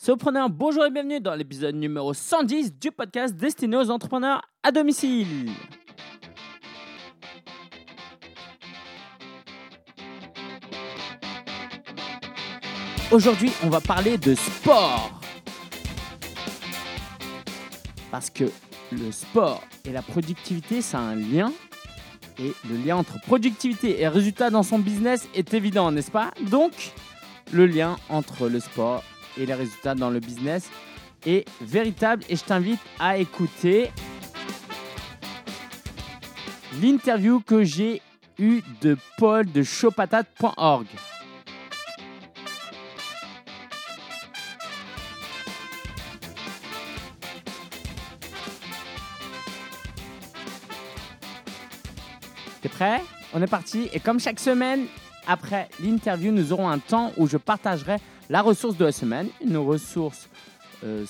Sopreneur, bonjour et bienvenue dans l'épisode numéro 110 du podcast destiné aux entrepreneurs à domicile. Aujourd'hui, on va parler de sport. Parce que le sport et la productivité, ça a un lien. Et le lien entre productivité et résultat dans son business est évident, n'est-ce pas? Donc, le lien entre le sport et les résultats dans le business est véritable. Et je t'invite à écouter l'interview que j'ai eue de Paul de showpatate.org. T'es prêt? On est parti. Et comme chaque semaine, après l'interview, nous aurons un temps où je partagerai la ressource de la semaine, une ressource euh,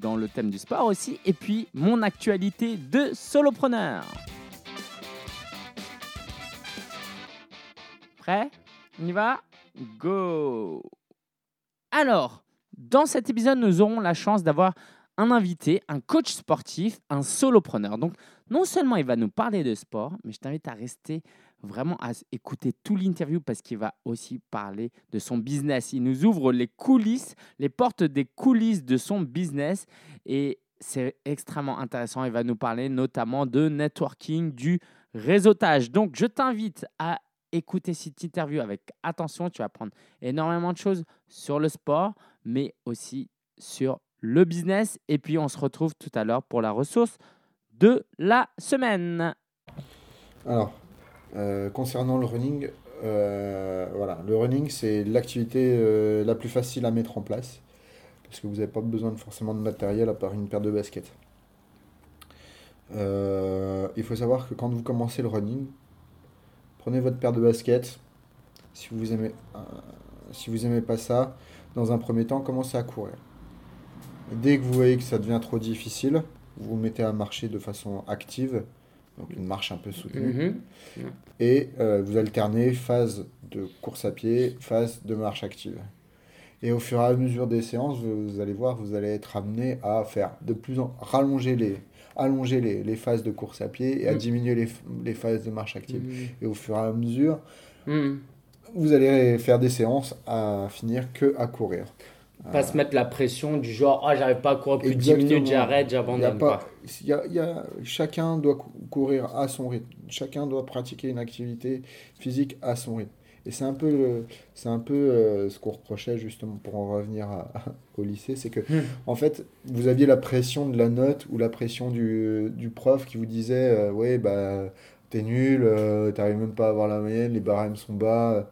dans le thème du sport aussi, et puis mon actualité de solopreneur. Prêt? On y va? Go Alors, dans cet épisode, nous aurons la chance d'avoir un invité, un coach sportif, un solopreneur. Donc, non seulement il va nous parler de sport, mais je t'invite à rester vraiment à écouter tout l'interview parce qu'il va aussi parler de son business. Il nous ouvre les coulisses, les portes des coulisses de son business et c'est extrêmement intéressant. Il va nous parler notamment de networking, du réseautage. Donc, je t'invite à écouter cette interview avec attention. Tu vas apprendre énormément de choses sur le sport, mais aussi sur le business. Et puis, on se retrouve tout à l'heure pour la ressource de la semaine. Alors, euh, concernant le running, euh, voilà, le running, c'est l'activité euh, la plus facile à mettre en place parce que vous n'avez pas besoin de, forcément de matériel à part une paire de baskets. il faut savoir que quand vous commencez le running, prenez votre paire de baskets. Si vous aimez, si vous aimez pas ça, dans un premier temps, commencez à courir. dès que vous voyez que ça devient trop difficile, vous vous mettez à marcher de façon active, donc une marche un peu soutenue, Mhm. et euh, vous alternez phase de course à pied, phase de marche active. Et au fur et à mesure des séances, vous, vous allez voir, vous allez être amené à faire de plus en rallonger les, allonger les, les phases de course à pied et à Mhm. diminuer les, les phases de marche active. Mhm. Et au fur et à mesure, vous allez faire des séances à finir que à courir. Pas se mettre la pression du genre, ah, j'arrive pas à courir plus de 10 Exactement. minutes, j'arrête, j'abandonne. pas, y a- y a- chacun doit cou- courir à son rythme. Chacun doit pratiquer une activité physique à son rythme. Et c'est un peu, le- c'est un peu euh, ce qu'on reprochait justement pour en revenir à- au lycée, c'est que Hmm. en fait vous aviez la pression de la note ou la pression du, du prof qui vous disait euh, ouais bah t'es nul, euh, t'arrives même pas à avoir la moyenne, les barèmes sont bas.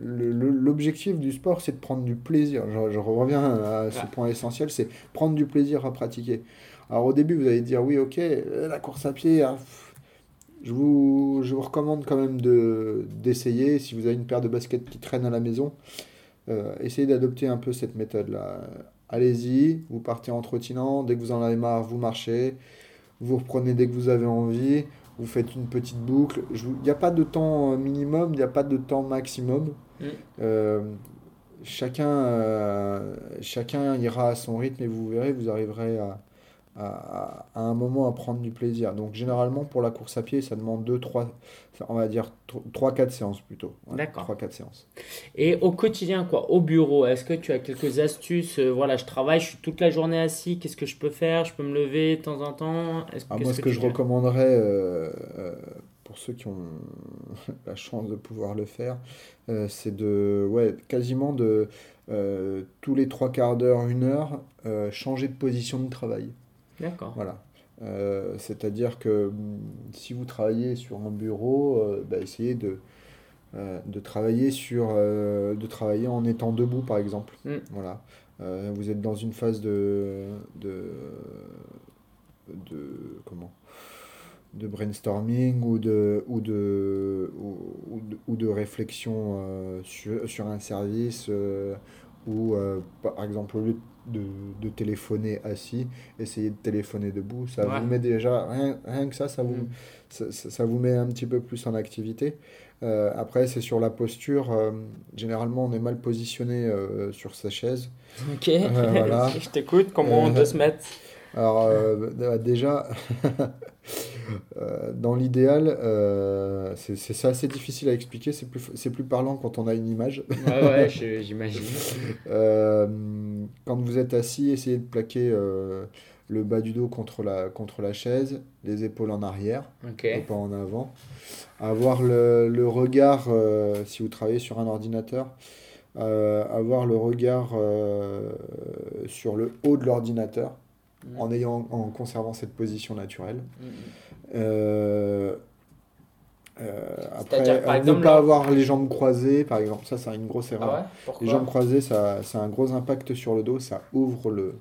Le- L'objectif du sport, c'est de prendre du plaisir. Je, je reviens à ce Ouais. point essentiel, c'est prendre du plaisir à pratiquer. Alors au début, vous allez dire oui, ok, euh, la course à pied, ah, pff, je vous, je vous recommande quand même de d'essayer. Si vous avez une paire de baskets qui traîne à la maison, euh, essayez d'adopter un peu cette méthode-là. Allez-y, vous partez en trottinant, dès que vous en avez marre, vous marchez, vous reprenez dès que vous avez envie, vous faites une petite boucle. Il n'y a pas de temps euh, minimum, il n'y a pas de temps maximum. Mm. Euh, chacun, euh, chacun ira à son rythme et vous verrez, vous arriverez à, à, à un moment à prendre du plaisir. Donc généralement pour la course à pied, ça demande 2, 3, on va dire 3-4 séances plutôt. D'accord. 3-4 séances. Et au quotidien, quoi, au bureau, est-ce que tu as quelques astuces euh, Voilà, je travaille, je suis toute la journée assis, qu'est-ce que je peux faire Je peux me lever de temps en temps Ah, moi, ce que, je recommanderais euh, euh, pour ceux qui ont la chance de pouvoir le faire, c'est de, ouais, quasiment de tous les trois quarts d'heure, une heure, changer de position de travail. D'accord. Voilà. Euh, c'est-à-dire que hum, si vous travaillez sur un bureau, euh, bah, essayez de, euh, de travailler sur, de travailler en étant debout, par exemple. Mm. Voilà. Vous êtes dans une phase de, de, de comment? de brainstorming ou de, ou de, ou, de, ou de réflexion sur, sur un service, ou par exemple au lieu de, de téléphoner assis, essayez de téléphoner debout. Ça Ouais. vous met déjà, rien, rien que ça, ça vous, Mm. ça, ça- vous met un petit peu plus en activité. Euh, après, c'est sur la posture. euh, généralement, on est mal positionné euh, sur sa chaise. Ok, voilà. je t'écoute. Comment on doit se mettre? Alors euh, bah, déjà, euh, dans l'idéal, euh, c'est assez difficile à expliquer, c'est plus, parlant quand on a une image. Ouais, j'imagine. Euh, quand vous êtes assis, essayez de plaquer le bas du dos contre la, contre la chaise, les épaules en arrière, et pas en avant. Avoir le, le regard, si vous travaillez sur un ordinateur, euh, avoir le regard euh, sur le haut de l'ordinateur Mm. en, ayant, en conservant cette position naturelle. Mm. Euh, euh, C'est-à-dire, après, par euh, exemple, ne pas avoir les jambes croisées, par exemple, ça c'est une grosse erreur. Ah ouais Pourquoi Les jambes croisées, ça, ça a un gros impact sur le dos, ça ouvre le,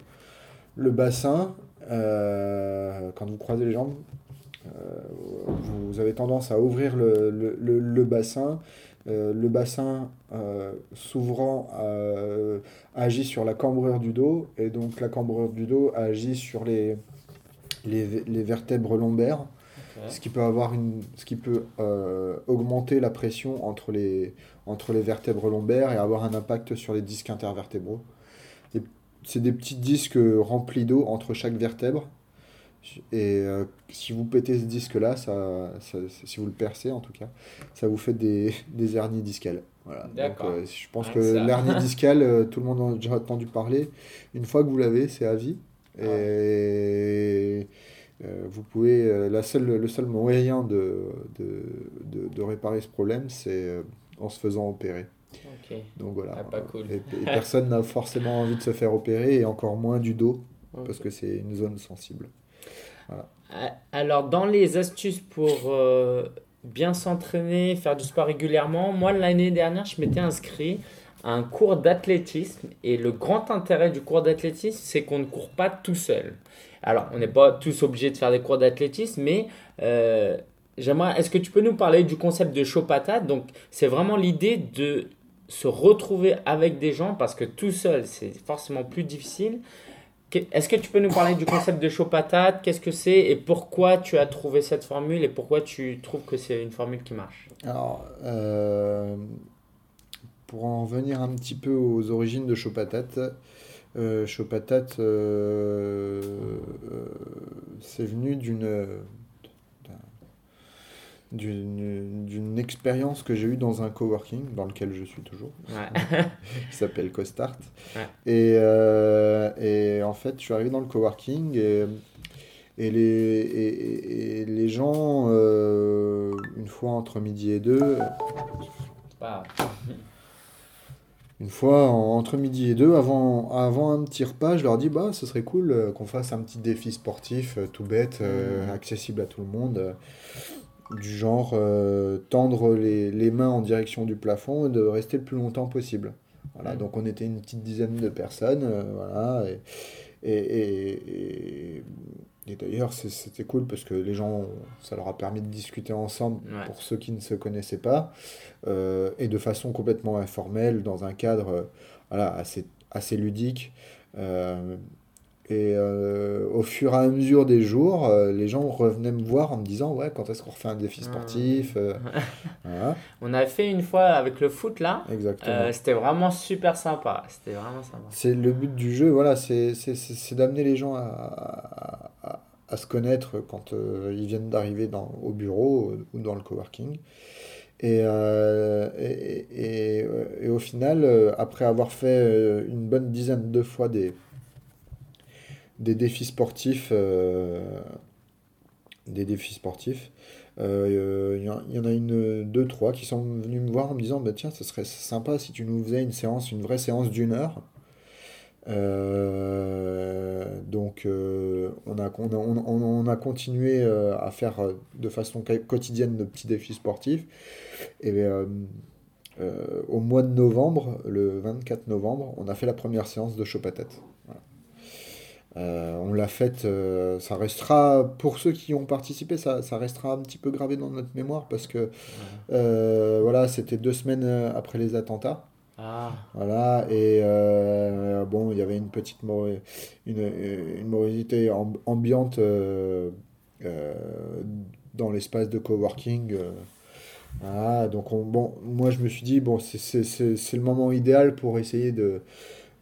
le bassin. Euh, quand vous croisez les jambes, euh, vous avez tendance à ouvrir le, le, le- le bassin. Euh, le bassin euh, s'ouvrant euh, agit sur la cambrure du dos, et donc la cambrure du dos agit sur les, les, les vertèbres lombaires ce qui peut avoir une, ce qui peut augmenter la pression entre les, entre les vertèbres lombaires et avoir un impact sur les disques intervertébraux. C'est des petits disques remplis d'eau entre chaque vertèbre. Et euh, si vous pétez ce disque-là, ça, ça- si vous le percez en tout cas, ça vous fait des, des hernies discales. Voilà. Donc, euh, je pense Ah, que l'hernie discale, euh, tout le monde en a déjà entendu parler. Une fois que vous l'avez, c'est à vie. Et euh, vous pouvez, la seule, le seul moyen de, de, de, de réparer ce problème, c'est en se faisant opérer. Donc voilà. Ah, pas cool. Et, et personne n'a forcément envie de se faire opérer, et encore moins du dos, parce que c'est une zone sensible. Alors, dans les astuces pour euh, bien s'entraîner, faire du sport régulièrement, moi, l'année dernière, je m'étais inscrit à un cours d'athlétisme. Et le grand intérêt du cours d'athlétisme, c'est qu'on ne court pas tout seul. Alors, on n'est pas tous obligés de faire des cours d'athlétisme, mais euh, j'aimerais. Est-ce que tu peux nous parler du concept de chaud patate Donc, c'est vraiment l'idée de se retrouver avec des gens parce que tout seul, c'est forcément plus difficile. Est-ce que tu peux nous parler du concept de chaud patate? Qu'est-ce que c'est? Et pourquoi tu as trouvé cette formule? Et pourquoi tu trouves que c'est une formule qui marche? Alors, euh, pour en venir un petit peu aux origines de Chopatate, euh, Chopatate, euh, euh, c'est venu d'une d'une expérience que j'ai eue dans un coworking dans lequel je suis toujours Ouais. qui s'appelle CoStart. Ouais. Et, euh, et en fait, je suis arrivé dans le coworking et, et, les, et, et- et les gens, euh, une fois entre midi et deux, Pas- une fois en- entre midi et deux, avant, avant un petit repas, je leur dis bah, ce serait cool euh, qu'on fasse un petit défi sportif tout bête, euh, Mhm. accessible à tout le monde. Du genre euh, tendre les, les mains en direction du plafond et de rester le plus longtemps possible. Voilà, Mhm. donc on était une petite dizaine de personnes, euh, voilà, et, et, et, d'ailleurs c'était cool parce que les gens, ça leur a permis de discuter ensemble Ouais. pour ceux qui ne se connaissaient pas, euh, et de façon complètement informelle, dans un cadre voilà, assez, assez ludique. Euh, et euh, au fur et à mesure des jours, euh, les gens revenaient me voir en me disant Ouais, quand est-ce qu'on refait un défi sportif euh, Voilà, On a fait une fois avec le foot là. exactement. Euh, c'était vraiment super sympa. C'était vraiment sympa. C'est le but du jeu, voilà, c'est c'est- c'est- c'est d'amener les gens à, à- se connaître quand euh, ils viennent d'arriver dans- au bureau euh, ou dans le coworking. Et, euh, et, et- et, euh, au final, euh, après avoir fait euh, une bonne dizaine de fois des, des défis sportifs, euh, des défis sportifs, euh, il y, en- a une, deux, trois qui sont venus me voir en me disant, bah, tiens, ce serait sympa si tu nous faisais une séance, une vraie séance d'une heure. Euh, donc on a, on a, on, on- on a continué à faire de façon quotidienne nos petits défis sportifs. Et au mois de novembre, le 24 novembre, on a fait la première séance de. Voilà. Euh, on l'a faite, euh, ça restera, pour ceux qui ont participé, ça, ça restera un petit peu gravé dans notre mémoire parce que euh, voilà, c'était deux semaines après les attentats. Ah, Voilà, et bon, il y avait une petite une, une morosité amb- ambiante dans l'espace de coworking. Voilà, donc on- bon, moi je me suis dit, bon, c'est le moment idéal pour essayer de,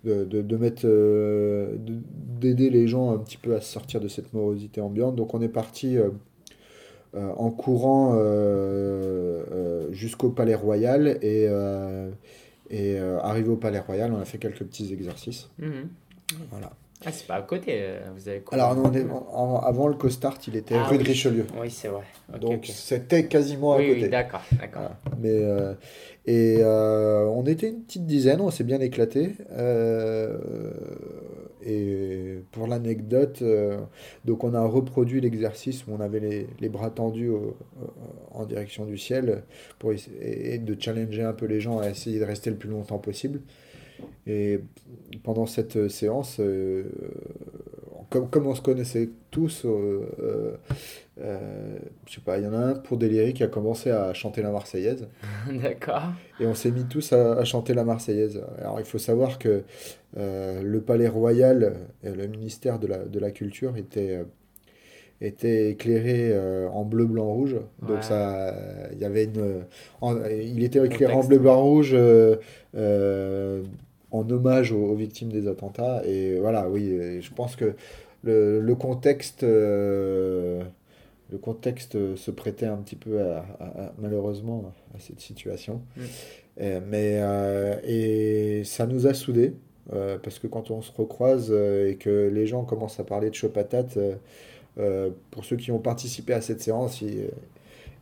de, de, de mettre, euh, de- d'aider les gens un petit peu à sortir de cette morosité ambiante. Donc on est parti euh, euh, en courant jusqu'au Palais Royal et, et arrivé au Palais Royal, on a fait quelques petits exercices. mhm. Voilà. Ah, c'est pas à côté, euh, vous avez. Alors, non, on est- en- avant le CoStart, il était Ah rue de. Richelieu. Oui, c'est vrai. Donc, c'était quasiment à Oui, côté. oui, d'accord, d'accord. Mais, euh, et euh, on était une petite dizaine, on s'est bien éclaté. Euh, et pour l'anecdote, euh, donc on a reproduit l'exercice où on avait les, les bras tendus au- au- en direction du ciel pour essayer et de challenger un peu les gens à essayer de rester le plus longtemps possible. Et pendant cette séance, euh, comme, comme on se connaissait tous, euh, euh, euh, je sais pas, il y en a un pour délirer qui a commencé à chanter la Marseillaise. D'accord. Et on s'est mis tous à, à chanter la Marseillaise. Alors il faut savoir que euh, le Palais Royal, euh, le ministère de la, de la Culture était, euh, était éclairé euh, en bleu, blanc, rouge. Donc Ouais. ça, il y avait une, en- il était éclairé en bleu, blanc, rouge euh, euh, en hommage aux, aux victimes des attentats. Et voilà, oui, je pense que le, le contexte... euh, le contexte se prêtait un petit peu, à- à- à- malheureusement, à cette situation. Mm. Euh, mais, euh, et ça nous a soudés, euh, parce que quand on se recroise et que les gens commencent à parler de chaud patate, pour ceux qui ont participé à cette séance, ils,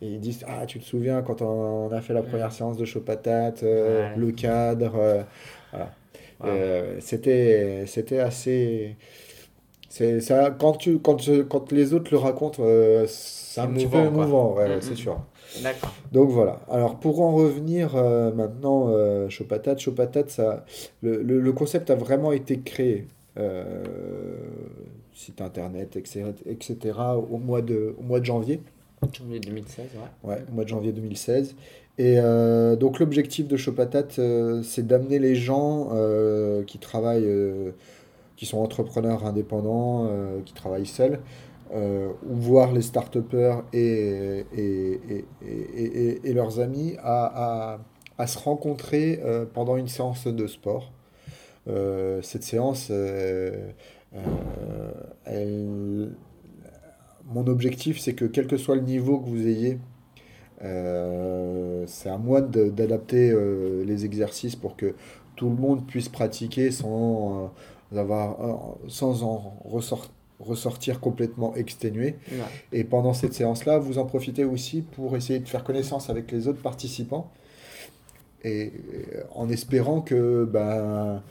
ils disent Ah, tu te souviens quand on a fait la première Mm. séance de chaud patate, euh, Ouais. le cadre, euh, voilà. Wow. Euh, c'était, c'était assez. C'est ça, quand, tu, quand, je- quand les autres le racontent, euh, c'est un petit peu émouvant, ouais, c'est sûr. D'accord. Donc voilà. Alors pour en revenir euh, maintenant, euh, Chaud Patate, Chaud Patate, ça, le, le- le concept a vraiment été créé, site internet, etc., etc., au mois de, au mois de janvier. Janvier 2016, ouais. Ouais, au mois de janvier 2016. Et euh, donc l'objectif de Chaud Patate, euh, c'est d'amener les gens euh, qui travaillent, qui sont entrepreneurs indépendants, qui travaillent seuls, ou voir les start-upers et, et, et, et, et- leurs amis à, à, à se rencontrer pendant une séance de sport. Cette séance, elle- mon objectif, c'est que quel que soit le niveau que vous ayez, euh, c'est à moi d'adapter euh, les exercices pour que tout le monde puisse pratiquer sans, euh, avoir, sans en ressort- ressortir complètement exténué. Ouais. Et pendant cette séance-là, vous en profitez aussi pour essayer de faire connaissance avec les autres participants. Et en espérant que ben,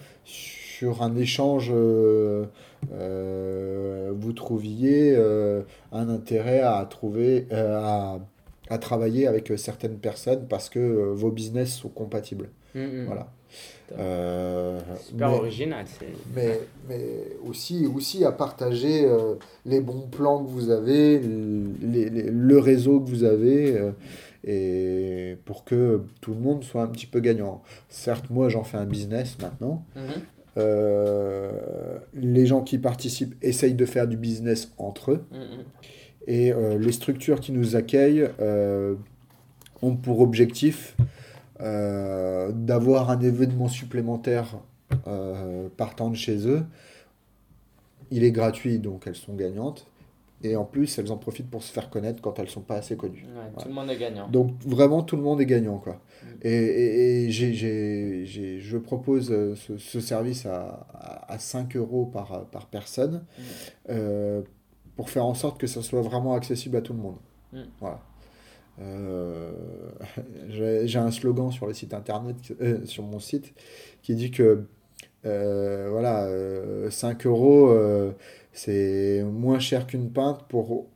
sur un échange, euh, euh, vous trouviez euh, un intérêt à trouver, à, à travailler avec certaines personnes parce que vos business sont compatibles. Mm, mm. Voilà. Super mais- original. mais, mais aussi, aussi à partager les bons plans que vous avez, les- les- le réseau que vous avez, et pour que tout le monde soit un petit peu gagnant. Certes, moi j'en fais un business maintenant. Mhm. Euh, les gens qui participent essayent de faire du business entre eux. Mm, mm. Et euh, les structures qui nous accueillent euh, ont pour objectif d'avoir un événement supplémentaire partant de chez eux. Il est gratuit, donc elles sont gagnantes. Et en plus, elles en profitent pour se faire connaître quand elles sont pas assez connues. Ouais, Tout le monde est gagnant. Donc vraiment, tout le monde est gagnant. Quoi. Mm. Et, et- et j'ai- j'ai- je propose euh, ce, ce service à, à, à 5 euros par, par personne Mm. euh, pour faire en sorte que ça soit vraiment accessible à tout le monde. Mm. Voilà. Euh, j'ai un slogan sur le site internet, euh, sur mon site, qui dit que voilà, euh, 5 euros, c'est moins cher qu'une pinte pour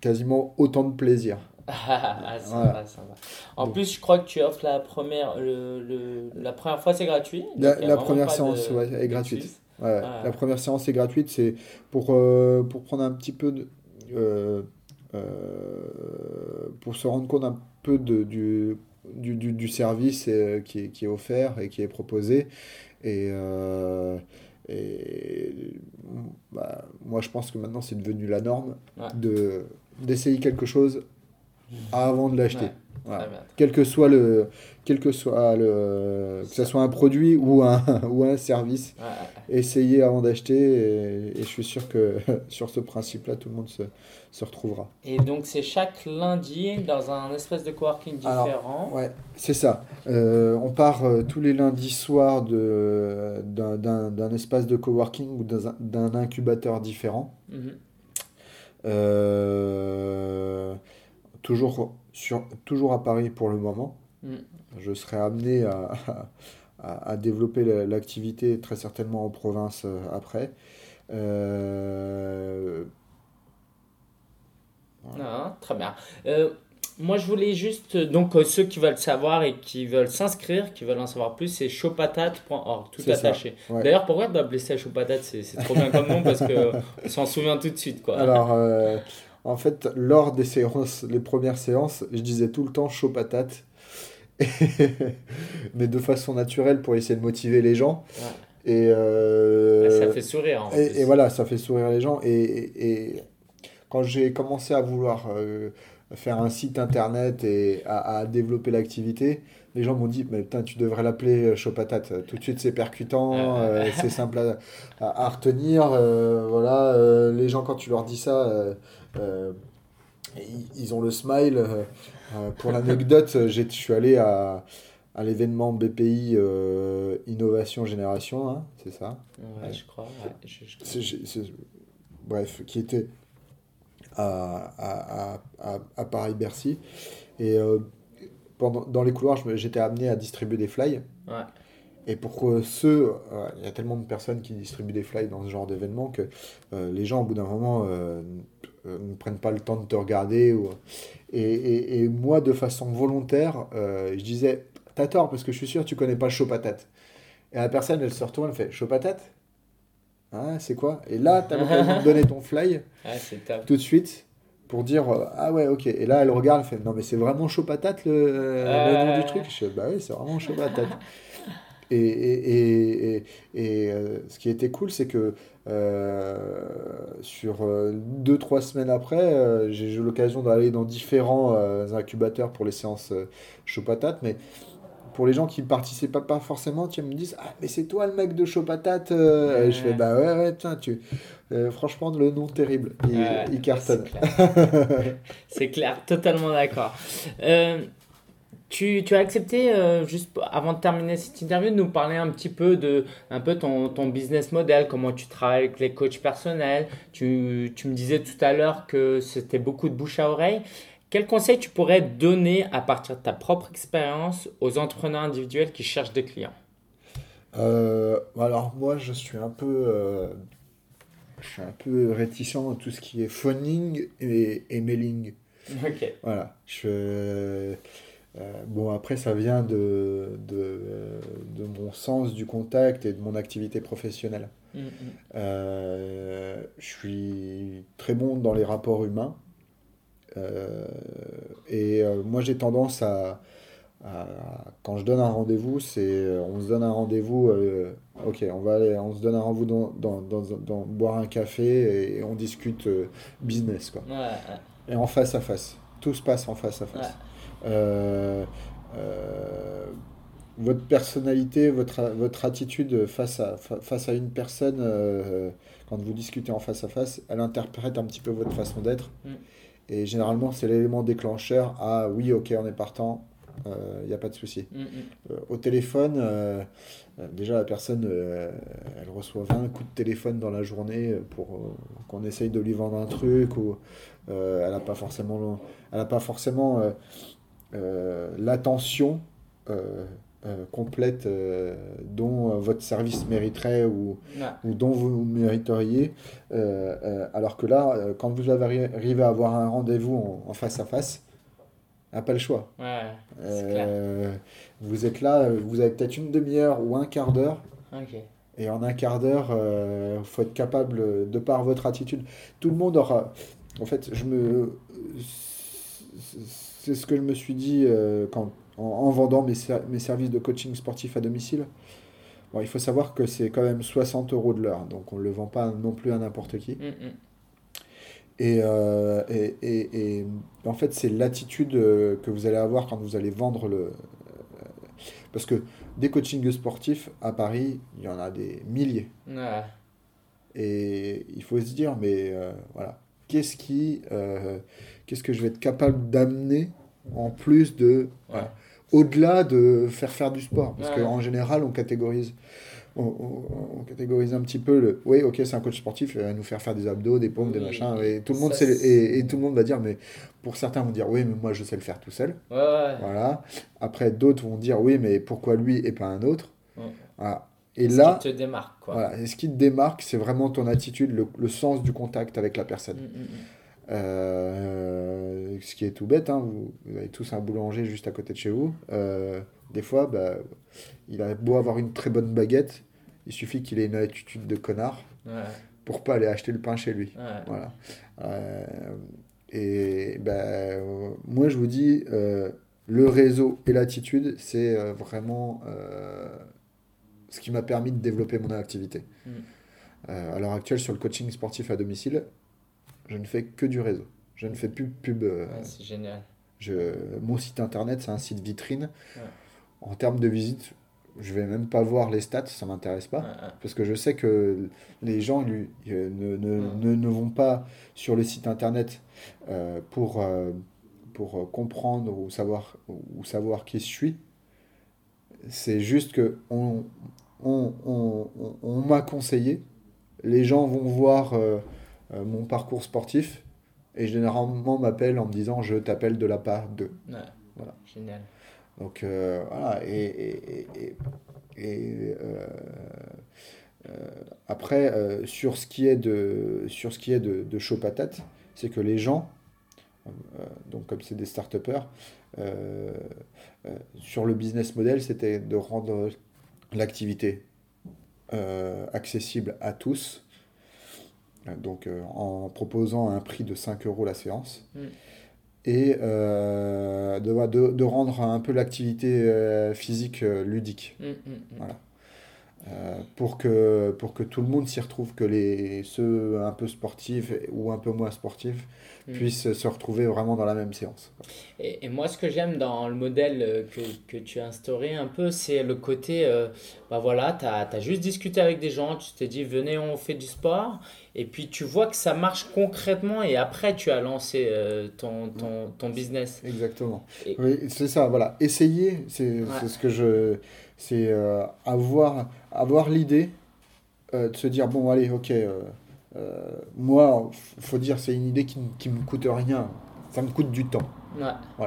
quasiment autant de plaisir. Ah, ça Voilà. va, ça va. En Donc- plus, je crois que tu offres la première, le, le- la première fois, c'est gratuit. La, première séance de- ouais, est gratuite. Ouais, Ah. La première séance est gratuite, c'est pour, euh, pour prendre un petit peu de. euh, euh, pour se rendre compte un peu de, du, du, du, du service qui, est, qui est offert et qui est proposé. Et, et bah, moi, je pense que maintenant, c'est devenu la norme Ouais. de d'essayer quelque chose avant de l'acheter. Ouais, Voilà. Quel que soit le, quel que soit le, que ce soit un produit ou un, ou un service, Ouais, essayez avant d'acheter et, et je suis sûr que sur ce principe-là, tout le monde se, se retrouvera. Et donc, c'est chaque lundi dans un espèce de coworking Alors, différent. Ouais, c'est ça. Euh, on part euh, tous les lundis soirs de, d'un, d'un- d'un espace de coworking ou d'un, d'un incubateur différent. Mhm. Euh, toujours, sur, toujours à Paris pour le moment. Mm. Je serai amené à, à, à développer la- l'activité très certainement en province euh, après. Euh, Ah, très bien. Euh, moi, je voulais juste, donc euh, ceux qui veulent savoir et qui veulent s'inscrire, qui veulent en savoir plus, c'est showpatate.org, tout attaché. ouais. D'ailleurs, pourquoi tu dois appeler ça C'est trop bien comme nom parce que on s'en souvient tout de suite, quoi. Alors, en fait, lors des séances, les premières séances, je disais tout le temps chaud patate. Mais de façon naturelle pour essayer de motiver les gens. Ouais. Et, euh, ça fait sourire. En et, et voilà, ça fait sourire les gens. Et, et- et quand j'ai commencé à vouloir euh, faire un site internet et à, à développer l'activité, les gens m'ont dit, mais putain, tu devrais l'appeler chaud patate. Tout de suite, c'est percutant, Ouais. euh, c'est simple à, à- à retenir. euh, voilà, euh, les gens, quand tu leur dis ça, euh, euh, ils, ils ont le smile. Euh, euh, pour l'anecdote, j'ai- je suis allé à, à l'événement BPI euh, Innovation Génération, hein, c'est ça Ouais, je crois. ouais, je- je- bref, qui était à, à, à, Paris-Bercy. Et euh, pendant, dans les couloirs, j'étais amené à distribuer des flyers. Ouais. Et pour euh, ceux, euh, il y a tellement de personnes qui distribuent des flyers dans ce genre d'événement que euh, les gens, au bout d'un moment, euh, ne prennent pas le temps de te regarder. Ou... Et, et, et moi, de façon volontaire, euh, je disais, t'as tort, parce que je suis sûr que tu connais pas chaud patate. Et la personne, elle se retourne, elle fait, chaud patate? Hein, c'est quoi? Et là, tu as l'occasion de donner ton fly tout de suite pour dire euh, ah ouais ok. Et là elle regarde elle fait non mais c'est vraiment chaud patate le, le nom du truc? Je fais bah oui c'est vraiment chaud patate et, et, et, et, euh, ce qui était cool c'est que euh, sur euh, deux trois semaines après euh, j'ai eu l'occasion d'aller dans différents euh, incubateurs pour les séances euh, chaud patate mais pour les gens qui ne participaient pas, forcément, tu me disent Ah, mais c'est toi le mec de Chaud Patate euh, je fais. Bah ouais, ouais, tiens, tu... euh, franchement, le nom terrible. Il, Ouais, il cartonne. C'est clair, totalement d'accord. Euh, tu, tu as accepté, euh, juste avant de terminer cette interview, de nous parler un petit peu de un peu ton, ton business model, comment tu travailles avec les coachs personnels. Tu, tu me disais tout à l'heure que c'était beaucoup de bouche à oreille. Quel conseil tu pourrais donner à partir de ta propre expérience aux entrepreneurs individuels qui cherchent des clients? Euh, alors, moi, je suis un peu. euh, je suis un peu réticent à tout ce qui est phoning et, et mailing. Ok. Voilà. Je, euh, bon, après, ça vient de, de, de mon sens du contact et de mon activité professionnelle. Mm, mm. Euh, je suis très bon dans les rapports humains. Euh, et euh, moi, j'ai tendance à, à- Quand je donne un rendez-vous, c'est. euh, On se donne un rendez-vous. euh, ok, on va aller. On se donne un rendez-vous dans, dans, dans, dans- boire un café et on discute euh, business, quoi. Ouais. Et en face à face. Tout se passe en face à face. Ouais. Euh, euh, votre personnalité, votre, votre attitude face à, fa- face à une personne, euh, quand vous discutez en face à face, elle interprète un petit peu votre façon d'être. Mm. Et généralement, c'est l'élément déclencheur. Ah oui, ok, on est partant. Il n'y a pas de souci. Mm, mm. Euh, au téléphone, déjà la personne, elle reçoit 20 coups de téléphone dans la journée pour qu'on essaye de lui vendre un truc ou elle n'a pas forcément, elle a pas forcément l'attention euh, euh, complète euh, dont euh, votre service mériterait ou, dont vous mériteriez. Euh, euh, alors que là, euh, quand vous avez arrivé à avoir un rendez-vous en, en face à face, n'a pas le choix. Ouais, c'est clair. Euh, vous êtes là, euh, vous avez peut-être une demi-heure ou un quart d'heure, Ok. et en un quart d'heure, il faut être capable, de par votre attitude, tout le monde aura. En fait, je me. C'est ce que je me suis dit euh, quand, en, en vendant mes, ser- mes services de coaching sportif à domicile. Bon, il faut savoir que c'est quand même 60 euros de l'heure, donc on ne le vend pas non plus à n'importe qui. Mm, mm. Et, euh, et, et- et en fait, c'est l'attitude euh, que vous allez avoir quand vous allez vendre le... Parce que des coachings sportifs à Paris, il y en a des milliers. Et il faut se dire, mais euh, voilà, qu'est-ce qui, qu'est-ce que je vais être capable d'amener en plus de, au-delà de faire faire du sport, parce Ouais. qu'en général, on catégorise, on, on- on catégorise un petit peu le, oui, ok, c'est un coach sportif, il va nous faire faire des abdos, des pompes, des machins, et tout le monde sait, et, et tout le monde va dire, mais pour certains vont dire, oui, mais moi je sais le faire tout seul, Ouais, ouais. voilà. Après, d'autres vont dire, oui, mais pourquoi lui et pas un autre, Ouais. voilà. Et Ce là, qui te démarque, quoi. voilà, et ce qui te démarque, c'est vraiment ton attitude, le, le sens du contact avec la personne. Mm, mm, mm. Euh, ce qui est tout bête, hein, vous, vous avez tous un boulanger juste à côté de chez vous. Euh, des fois, bah, il a beau avoir une très bonne baguette, il suffit qu'il ait une attitude de connard Ouais, pour pas aller acheter le pain chez lui. ouais. Voilà. Euh, et euh, moi, je vous dis, le réseau et l'attitude, c'est vraiment ce qui m'a permis de développer mon activité. Mm. Euh, à l'heure actuelle, sur le coaching sportif à domicile, je ne fais que du réseau. Je ne fais plus pub. euh, Ouais, c'est génial. je, mon site internet, c'est un site vitrine. Ouais. En termes de visite, je vais même pas voir les stats, ça m'intéresse pas. Ouais. Parce que je sais que les gens lui, euh, ne, ne, ne, ne vont pas sur le site internet euh, pour, euh, pour comprendre ou savoir, ou savoir qui je suis. C'est juste que on, on, on, on- on m'a conseillé. Les gens vont voir mon parcours sportif et généralement m'appellent en me disant je t'appelle de la part de. Ouais. Voilà. Génial. Donc euh, voilà, et, et, et, euh, euh, après, euh, sur ce qui est de, sur ce qui est de, de chaud patate, c'est que les gens, euh, donc comme c'est des start euh, euh, sur le business model, c'était de rendre l'activité euh, accessible à tous, Euh, donc euh, en proposant un prix de 5 euros la séance Mm. et euh, de, de, de rendre un peu l'activité euh, physique ludique Mm, mm. Voilà. euh, pour, que, pour que tout le monde s'y retrouve, que les, ceux un peu sportifs ou un peu moins sportifs puissent se retrouver vraiment dans la même séance. Et, et moi, ce que j'aime dans le modèle que, que tu as instauré un peu, c'est le côté, euh, bah voilà, tu as, juste discuté avec des gens, tu t'es dit, venez, on fait du sport, et puis tu vois que ça marche concrètement, et après, tu as lancé euh, ton, ton, ton business. Exactement. Et- Oui, c'est ça, voilà. Essayer, c'est ce que je. C'est euh, avoir, avoir l'idée euh, de se dire bon, allez, ok, moi, faut dire, c'est une idée qui, qui me coûte rien. Ça me coûte du temps. Ouais. C'est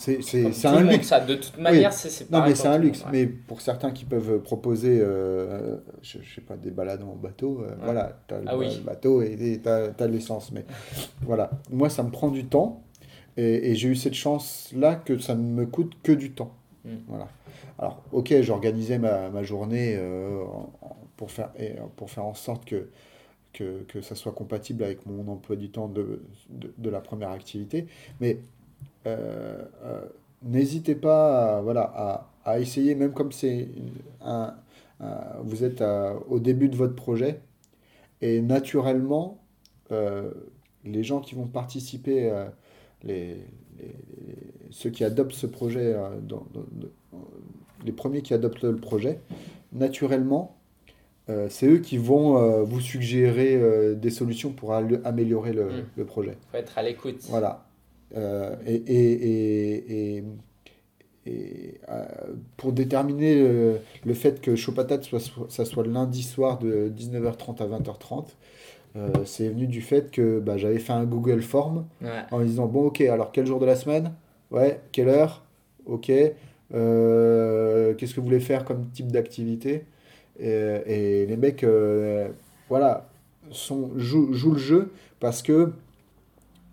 c'est- un luxe. Ça, de toute manière, c'est c'est Non, mais c'est un luxe. monde, Mais pour certains qui peuvent proposer, euh, je, je sais pas, des balades en bateau, euh, voilà, tu as le, Ah oui. le bateau et tu as, l'essence. Mais voilà, moi, ça me prend du temps. Et, et j'ai eu cette chance-là que ça ne me coûte que du temps. Mm. Voilà. Alors, ok, j'organisais ma, ma journée euh, pour, faire, pour faire en sorte que, que, que ça soit compatible avec mon emploi du temps de, de, de la première activité. Mais n'hésitez pas à, voilà, à, à essayer, même comme c'est un, un- vous êtes à- au début de votre projet, et naturellement, euh, les gens qui vont participer, euh, les, les- ceux qui adoptent ce projet, euh, dans- dans- dans- les premiers qui adoptent le projet, naturellement, euh, c'est eux qui vont euh, vous suggérer euh, des solutions pour améliorer le, Mm. le projet. faut être à l'écoute. Voilà. Euh, et et, et, et, et, euh, pour déterminer le, le fait que Chaud Patate soit, ça soit le lundi soir de 19h30 à 20h30, euh, c'est venu du fait que bah, j'avais fait un Google Form Ouais. en disant bon ok alors quel jour de la semaine? Ouais quelle heure? Ok. Euh, qu'est-ce que vous voulez faire comme type d'activité? Et, les mecs voilà sont, jouent, jouent le jeu parce que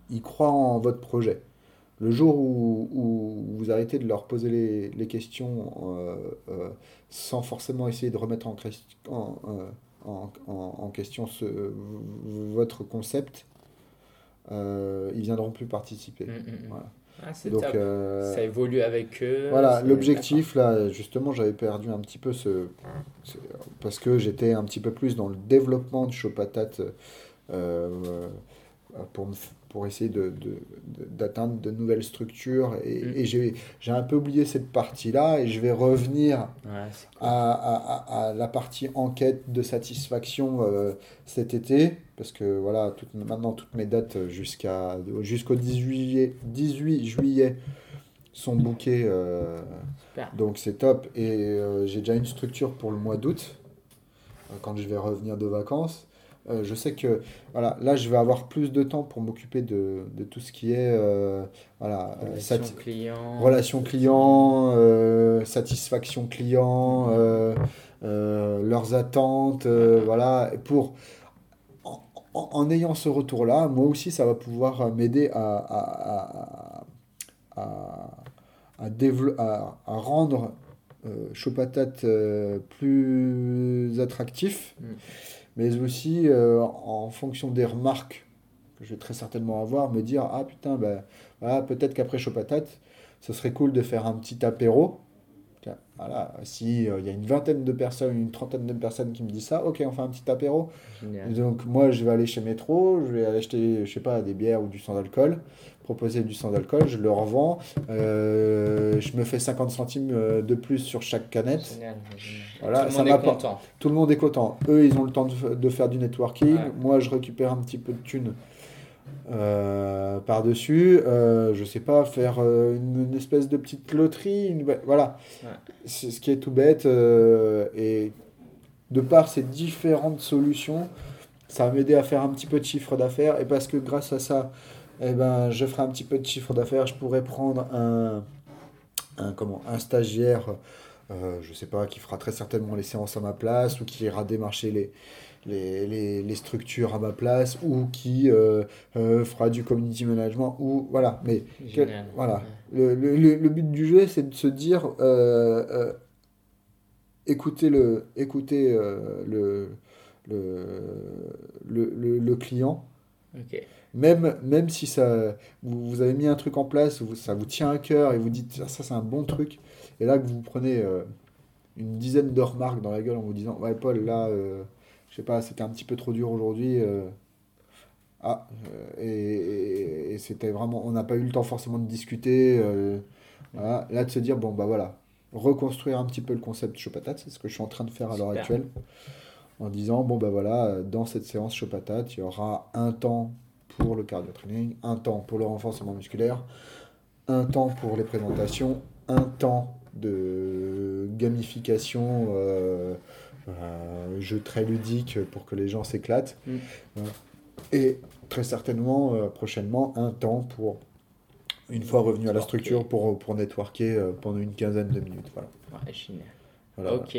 ils croient en votre projet le jour où, où vous arrêtez de leur poser les, les questions euh, euh, sans forcément essayer de remettre en, euh, en, question ce, votre concept, ils viendront plus participer. Mm, mm, mm. Voilà. Ah, c'est Donc, euh, Ça évolue avec eux. Voilà, l'objectif, là, justement, j'avais perdu un petit peu ce. ce- Parce que j'étais un petit peu plus dans le développement de Show Patate euh, pour, me pour essayer de, de- de- d'atteindre de nouvelles structures. Et, Mm. et j'ai, un peu oublié cette partie-là et je vais revenir Ouais, c'est cool. à, à- la partie enquête de satisfaction euh, cet été, parce que voilà, maintenant toutes mes dates jusqu'à, jusqu'au 18 juillet, 18 juillet sont bookées, euh, donc c'est top. Et euh, j'ai déjà une structure pour le mois d'août, euh, quand je vais revenir de vacances. Euh, je sais que voilà, là je vais avoir plus de temps pour m'occuper de, de tout ce qui est euh, voilà, euh, Relation client. Relation client, euh, satisfaction client, leurs attentes, voilà. Pour, en, en- en ayant ce retour-là, moi aussi, ça va pouvoir m'aider à, à, à, à, rendre euh, Chaud Patate euh, plus attractif, Mm. Mais aussi euh, en fonction des remarques que je vais très certainement avoir, me dire, ah putain, voilà, peut-être qu'après Chaud ce serait cool de faire un petit apéro. Voilà, si il y a une vingtaine de personnes, une trentaine de personnes qui me disent ça, ok, on fait un petit apéro. Génial. Donc moi, je vais aller chez Métro, je vais aller acheter, je sais pas, des bières ou du sans alcool, proposer du sans alcool, je le revends, euh, je me fais 50 centimes euh, de plus sur chaque canette. Génial, génial. Voilà, Tout le ça monde est m'apporte- content. Tout le monde est content. Eux, ils ont le temps de, faire du networking. Ouais. Moi, je récupère un petit peu de thunes euh, par-dessus. Euh, je sais pas, faire euh, une, une espèce de petite loterie. une- voilà. Ouais. C'est ce qui est tout bête. euh, et de par ces différentes solutions, ça va m'aider à faire un petit peu de chiffre d'affaires. Et parce que grâce à ça, eh ben, je ferai un petit peu de chiffre d'affaires. Je pourrais prendre un, un, comment, un stagiaire, euh, je sais pas, qui fera très certainement les séances à ma place ou qui ira démarcher les, les, les, les structures à ma place ou qui euh, euh, fera du community management ou voilà. Mais quel- voilà. Le, le, le- but du jeu, c'est de se dire, euh, écoutez le, écoutez le, le, le, client. Même, même si ça, vous, vous avez mis un truc en place, ça vous tient à cœur et vous dites ça c'est un bon truc, et là que vous prenez une dizaine de remarques dans la gueule en vous disant Ouais, Paul, là, je sais pas, c'était un petit peu trop dur aujourd'hui. euh, ah, euh, et, et- et c'était vraiment, on n'a pas eu le temps forcément de discuter. euh, voilà. Là, de se dire Bon, bah voilà, reconstruire un petit peu le concept Chaud Patate, c'est ce que je suis en train de faire à l'heure actuelle. En disant Bon, bah voilà, dans cette séance Chaud Patate, il y aura un temps pour le cardio training, un temps pour le renforcement musculaire, un temps pour les présentations, un temps de gamification, euh, euh, jeu très ludique pour que les gens s'éclatent. Mm. Et très certainement, euh, prochainement, un temps pour, une fois revenu à la structure, pour, pour networker euh, pendant une quinzaine de minutes. Voilà. Ouais, génial. Voilà, Ok.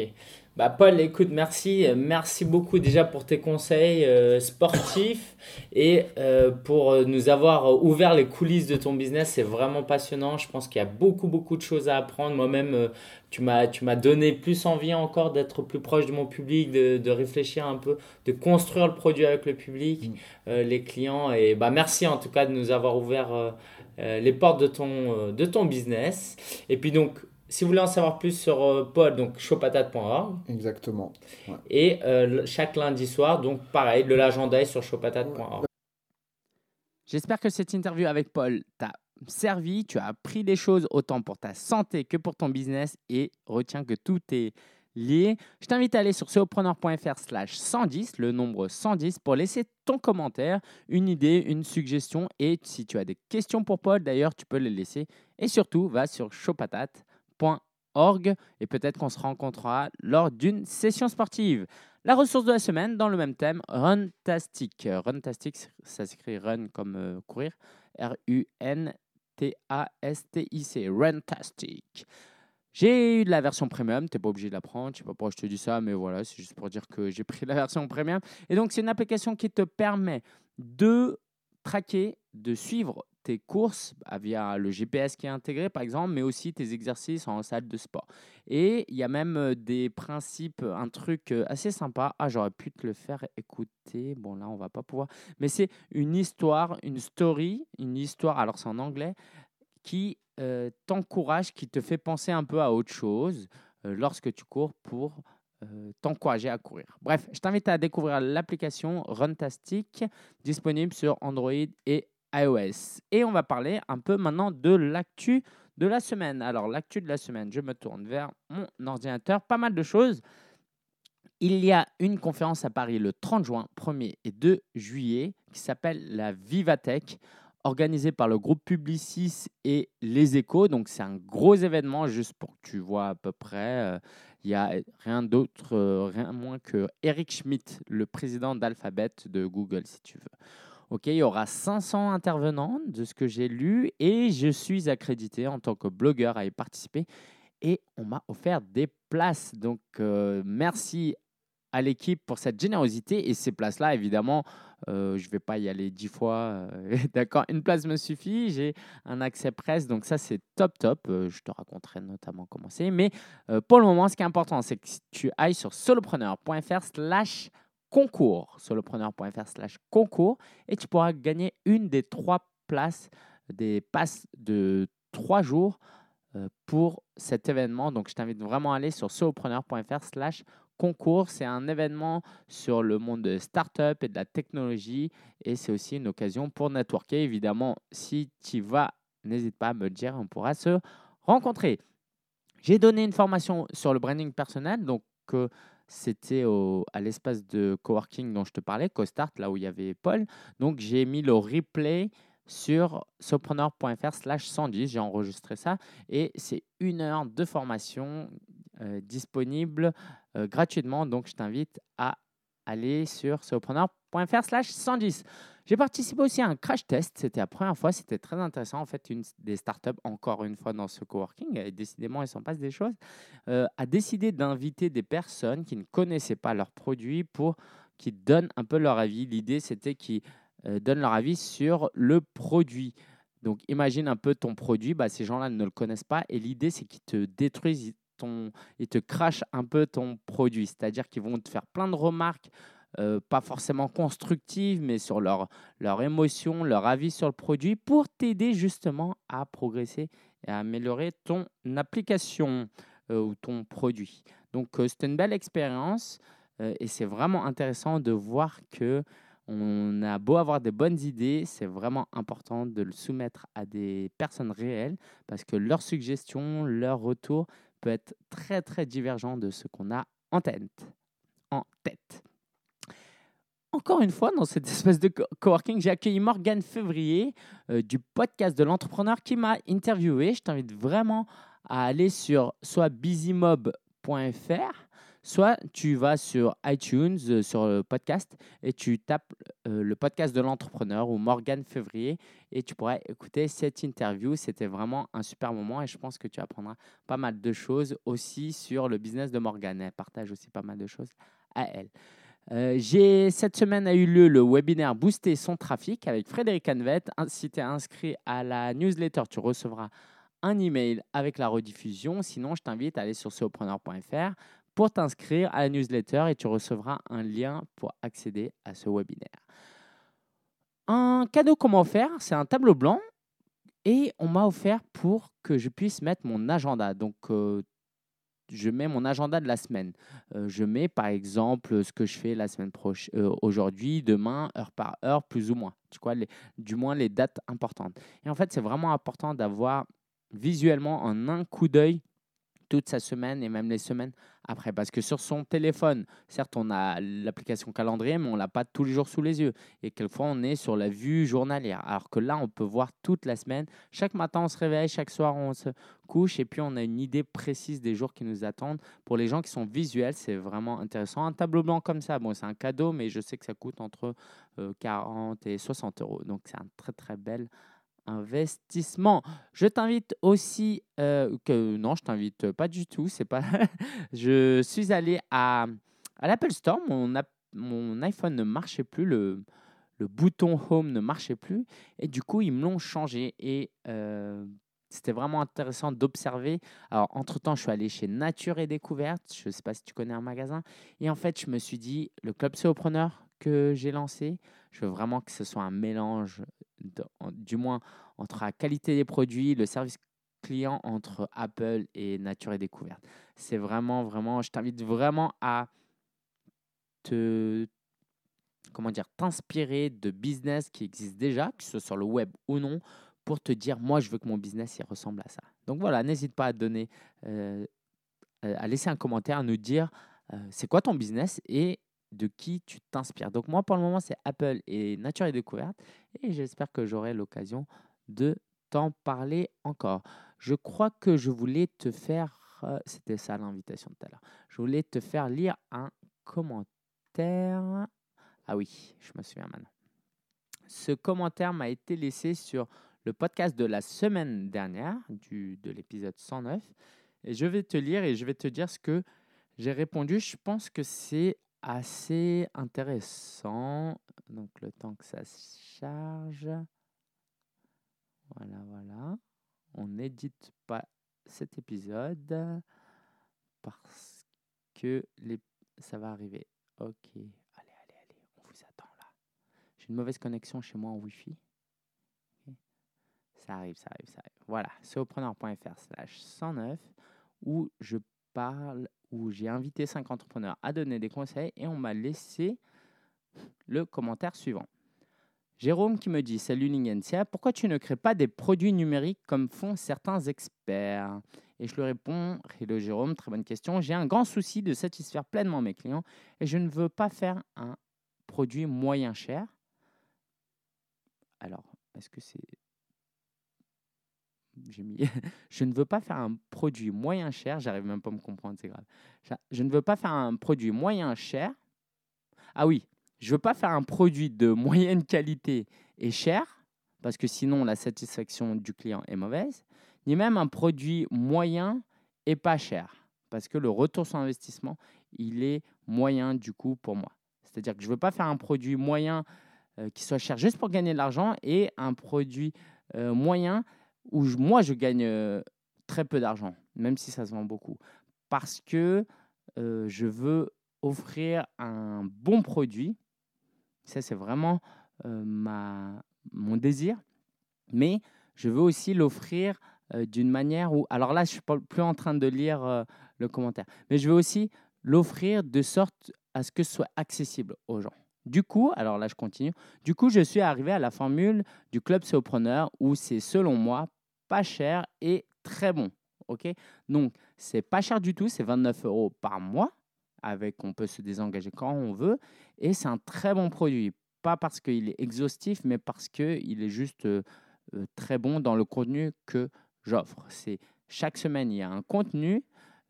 Bah, Paul, écoute, merci. Merci beaucoup déjà pour tes conseils euh, sportifs et euh, pour nous avoir ouvert les coulisses de ton business. C'est vraiment passionnant. Je pense qu'il y a beaucoup, beaucoup de choses à apprendre. Moi-même, euh, tu m'as, donné plus envie encore d'être plus proche de mon public, de, de réfléchir un peu, de construire le produit avec le public, Mm. euh, les clients. Et bah, merci en tout cas de nous avoir ouvert les portes de ton, de ton business. Et puis donc, si vous voulez en savoir plus sur euh, Paul, donc showpatate.org. Exactement. Et euh, chaque lundi soir, donc pareil, le l'agenda est sur showpatate.org. J'espère que cette interview avec Paul t'a servi. Tu as appris des choses autant pour ta santé que pour ton business et retiens que tout est lié. Je t'invite à aller sur solopreneur.fr slash 110, le nombre 110, pour laisser ton commentaire, une idée, une suggestion. Et si tu as des questions pour Paul, d'ailleurs, tu peux les laisser. Et surtout, va sur et peut-être qu'on se rencontrera lors d'une session sportive. La ressource de la semaine, dans le même thème, Runtastic. Euh, Runtastic, ça s'écrit run comme euh, courir. R-U-N-T-A-S-T-I-C. Runtastic. J'ai eu de la version premium, tu n'es pas obligé de la prendre, je sais pas pourquoi je te dis ça, mais voilà, c'est juste pour dire que j'ai pris la version premium. Et donc, c'est une application qui te permet de traquer, de suivre tes courses bah, via le GPS qui est intégré, par exemple, mais aussi tes exercices en salle de sport. Et il y a même euh, des principes, un truc euh, assez sympa. Ah, j'aurais pu te le faire écouter. Bon, là, on va pas pouvoir. Mais c'est une histoire, une story, une histoire, alors c'est en anglais, qui euh, t'encourage, qui te fait penser un peu à autre chose lorsque tu cours pour euh, t'encourager à courir. Bref, je t'invite à découvrir l'application Runtastic disponible sur Android et iOS. Et on va parler un peu maintenant de l'actu de la semaine. Alors, l'actu de la semaine, je me tourne vers mon ordinateur. Pas mal de choses. Il y a une conférence à Paris le 30 juin, 1er et 2 juillet, qui s'appelle la Vivatech, organisée par le groupe Publicis et Les Échos. Donc, c'est un gros événement, juste pour que tu vois à peu près. Euh, il n'y a rien d'autre, euh, rien moins que Eric Schmidt, le président d'Alphabet de Google, si tu veux. OK, il y aura 500 intervenants de ce que j'ai lu et je suis accrédité en tant que blogueur à y participer et on m'a offert des places. Donc, euh, merci à l'équipe pour cette générosité et ces places-là, évidemment, euh, je ne vais pas y aller dix fois. euh, D'accord, une place me suffit. J'ai un accès presse, donc ça c'est top top. Euh, je te raconterai notamment comment c'est. Mais pour le moment, ce qui est important, c'est que tu ailles sur solopreneur.fr/slash concours, solopreneur.fr slash concours, et tu pourras gagner une des trois places, des passes de trois jours pour cet événement. Donc, je t'invite vraiment à aller sur solopreneur.fr slash concours. C'est un événement sur le monde de start-up et de la technologie, et c'est aussi une occasion pour networker. Évidemment, si tu vas, n'hésite pas à me le dire, on pourra se rencontrer. J'ai donné une formation sur le branding personnel, donc euh, c'était à l'espace de coworking dont je te parlais, CoStart, là où il y avait Paul. Donc j'ai mis le replay sur sopreneur.fr slash 110, j'ai enregistré ça, et c'est une heure de formation euh, disponible euh, gratuitement, donc je t'invite à aller sur sopreneur.fr slash 110. J'ai participé aussi à un crash test. C'était la première fois. C'était très intéressant. En fait, une des startups, encore une fois dans ce coworking, et décidément, il s'en passe des choses, euh, a décidé d'inviter des personnes qui ne connaissaient pas leurs produits pour qu'ils donnent un peu leur avis. L'idée, c'était qu'ils euh, donnent leur avis sur le produit. Donc, imagine un peu ton produit. Bah, ces gens-là ne le connaissent pas. Et l'idée, c'est qu'ils te détruisent ils te crachent un peu ton produit. C'est-à-dire qu'ils vont te faire plein de remarques euh, pas forcément constructives, mais sur leur, leur émotion, leur avis sur le produit, pour t'aider justement à progresser et à améliorer ton application euh, ou ton produit. Donc, euh, c'était une belle expérience euh, et c'est vraiment intéressant de voir que on a beau avoir des bonnes idées, c'est vraiment important de le soumettre à des personnes réelles parce que leurs suggestions, leur retour peut être très très divergent de ce qu'on a en tête. En tête. Encore une fois, dans cette espèce de co- coworking, j'ai accueilli Morgane Février euh, du podcast de l'entrepreneur qui m'a interviewé. Je t'invite vraiment à aller sur soit busymob.fr, soit tu vas sur iTunes, euh, sur le podcast, et tu tapes euh, le podcast de l'entrepreneur ou Morgane Février, et tu pourras écouter cette interview. C'était vraiment un super moment, et je pense que tu apprendras pas mal de choses aussi sur le business de Morgane. Elle partage aussi pas mal de choses à elle. Euh, j'ai, cette semaine a eu lieu le webinaire Booster son trafic avec Frédéric. Un- Si tu es inscrit à la newsletter, tu recevras un email avec la rediffusion. Sinon, je t'invite à aller sur ceopreneur.fr pour t'inscrire à la newsletter et tu recevras un lien pour accéder à ce webinaire. Un cadeau m'a offert, c'est un tableau blanc et on m'a offert pour que je puisse mettre mon agenda. Donc, euh, je mets mon agenda de la semaine. Euh, je mets par exemple ce que je fais la semaine prochaine, aujourd'hui, demain, heure par heure, plus ou moins. Tu vois, du moins les dates importantes. Et en fait, c'est vraiment important d'avoir visuellement en un coup d'œil toute sa semaine et même les semaines après. Parce que sur son téléphone, certes, on a l'application calendrier, mais on ne l'a pas tous les jours sous les yeux. Et quelquefois, on est sur la vue journalière. Alors que là, on peut voir toute la semaine. Chaque matin, on se réveille, chaque soir, on se couche. Et puis, on a une idée précise des jours qui nous attendent. Pour les gens qui sont visuels, c'est vraiment intéressant. Un tableau blanc comme ça, bon, c'est un cadeau, mais je sais que ça coûte entre euh, 40 et 60 euros. Donc, c'est un très, très bel investissement. Je t'invite aussi, euh, que non, je t'invite pas du tout, c'est pas. je suis allé à, à l'Apple Store, mon, mon iPhone ne marchait plus, le, le bouton Home ne marchait plus, et du coup, ils me l'ont changé. Et euh, c'était vraiment intéressant d'observer. Alors, entre-temps, je suis allé chez Nature et Découverte, je ne sais pas si tu connais un magasin, et en fait, je me suis dit, le Club Séopreneur que j'ai lancé, je veux vraiment que ce soit un mélange du moins entre la qualité des produits, le service client entre Apple et Nature et Découverte. C'est vraiment, vraiment, je t'invite vraiment à te, comment dire, t'inspirer de business qui existent déjà, que ce soit sur le web ou non, pour te dire, moi, je veux que mon business ressemble à ça. Donc voilà, n'hésite pas à donner, euh, à laisser un commentaire, à nous dire euh, c'est quoi ton business et de qui tu t'inspires. Donc moi, pour le moment, c'est Apple et Nature et Découverte, et j'espère que j'aurai l'occasion de t'en parler encore. Je crois que je voulais te faire, euh, c'était ça l'invitation tout à l'heure, je voulais te faire lire un commentaire. Ah oui, je me souviens maintenant. Ce commentaire m'a été laissé sur le podcast de la semaine dernière, du, de l'épisode 109. Et je vais te lire et je vais te dire ce que j'ai répondu. Je pense que c'est assez intéressant. Donc le temps que ça se charge. Voilà, voilà on n'édite pas cet épisode parce que ça va arriver. Ok, allez, allez, allez, on vous attend là. J'ai une mauvaise connexion chez moi en Wi-Fi. Ça arrive, ça arrive, ça arrive. Voilà, sopreneur.fr slash 109 où je parle, où j'ai invité 5 entrepreneurs à donner des conseils et on m'a laissé le commentaire suivant. Jérôme qui me dit Salut Lingensia, pourquoi tu ne crées pas des produits numériques comme font certains experts? Et je lui réponds Hello Jérôme, très bonne question. J'ai un grand souci de satisfaire pleinement mes clients et je ne veux pas faire un produit moyen cher. Alors, est-ce que c'est. J'ai mis. je ne veux pas faire un produit moyen cher, j'arrive même pas à me comprendre, c'est grave. Je ne veux pas faire un produit moyen cher. Ah oui, je ne veux pas faire un produit de moyenne qualité et cher, parce que sinon la satisfaction du client est mauvaise, ni même un produit moyen et pas cher, parce que le retour sur investissement, il est moyen du coup pour moi. C'est-à-dire que je ne veux pas faire un produit moyen euh, qui soit cher juste pour gagner de l'argent et un produit euh, moyen où moi je gagne euh, très peu d'argent, même si ça se vend beaucoup. Parce que je veux offrir un bon produit ça, c'est vraiment euh, ma, mon désir. Mais je veux aussi l'offrir euh, d'une manière où... Alors là, je ne suis plus en train de lire euh, le commentaire. Mais je veux aussi l'offrir de sorte à ce que ce soit accessible aux gens. Du coup, alors là, je continue. Du coup, je suis arrivé à la formule du club Sopreneur où c'est, selon moi, pas cher et très bon. OK? Donc, c'est pas cher du tout, c'est 29 euros par mois avec on peut se désengager quand on veut. Et c'est un très bon produit. Pas parce qu'il est exhaustif mais parce qu'il est juste euh, euh, très bon dans le contenu que j'offre. C'est chaque semaine il y a un contenu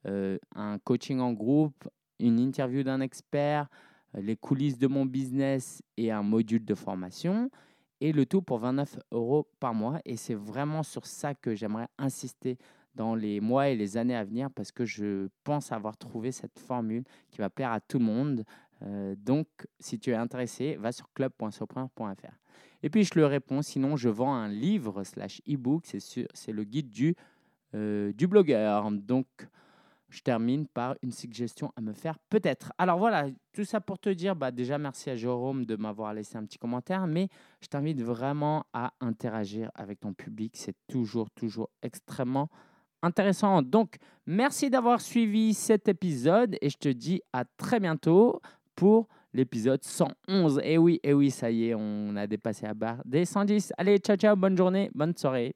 euh, un coaching en groupe une interview d'un expert les coulisses de mon business et un module de formation et le tout pour 29 euros par mois. Et c'est vraiment sur ça que j'aimerais insister dans les mois et les années à venir parce que je pense avoir trouvé cette formule qui va plaire à tout le monde. Euh, donc, si tu es intéressé, va sur club.surpreneur.fr. Et puis, je le réponds, sinon, je vends un livre slash e-book, c'est le guide du, euh, du blogueur. Donc, je termine par une suggestion à me faire peut-être. Alors voilà, tout ça pour te dire, bah déjà merci à Jérôme de m'avoir laissé un petit commentaire, mais je t'invite vraiment à interagir avec ton public. C'est toujours, toujours extrêmement intéressant. Donc, merci d'avoir suivi cet épisode et je te dis à très bientôt pour l'épisode 111. Et oui, et oui, ça y est, on a dépassé la barre des 110. Allez, ciao, ciao, bonne journée, bonne soirée.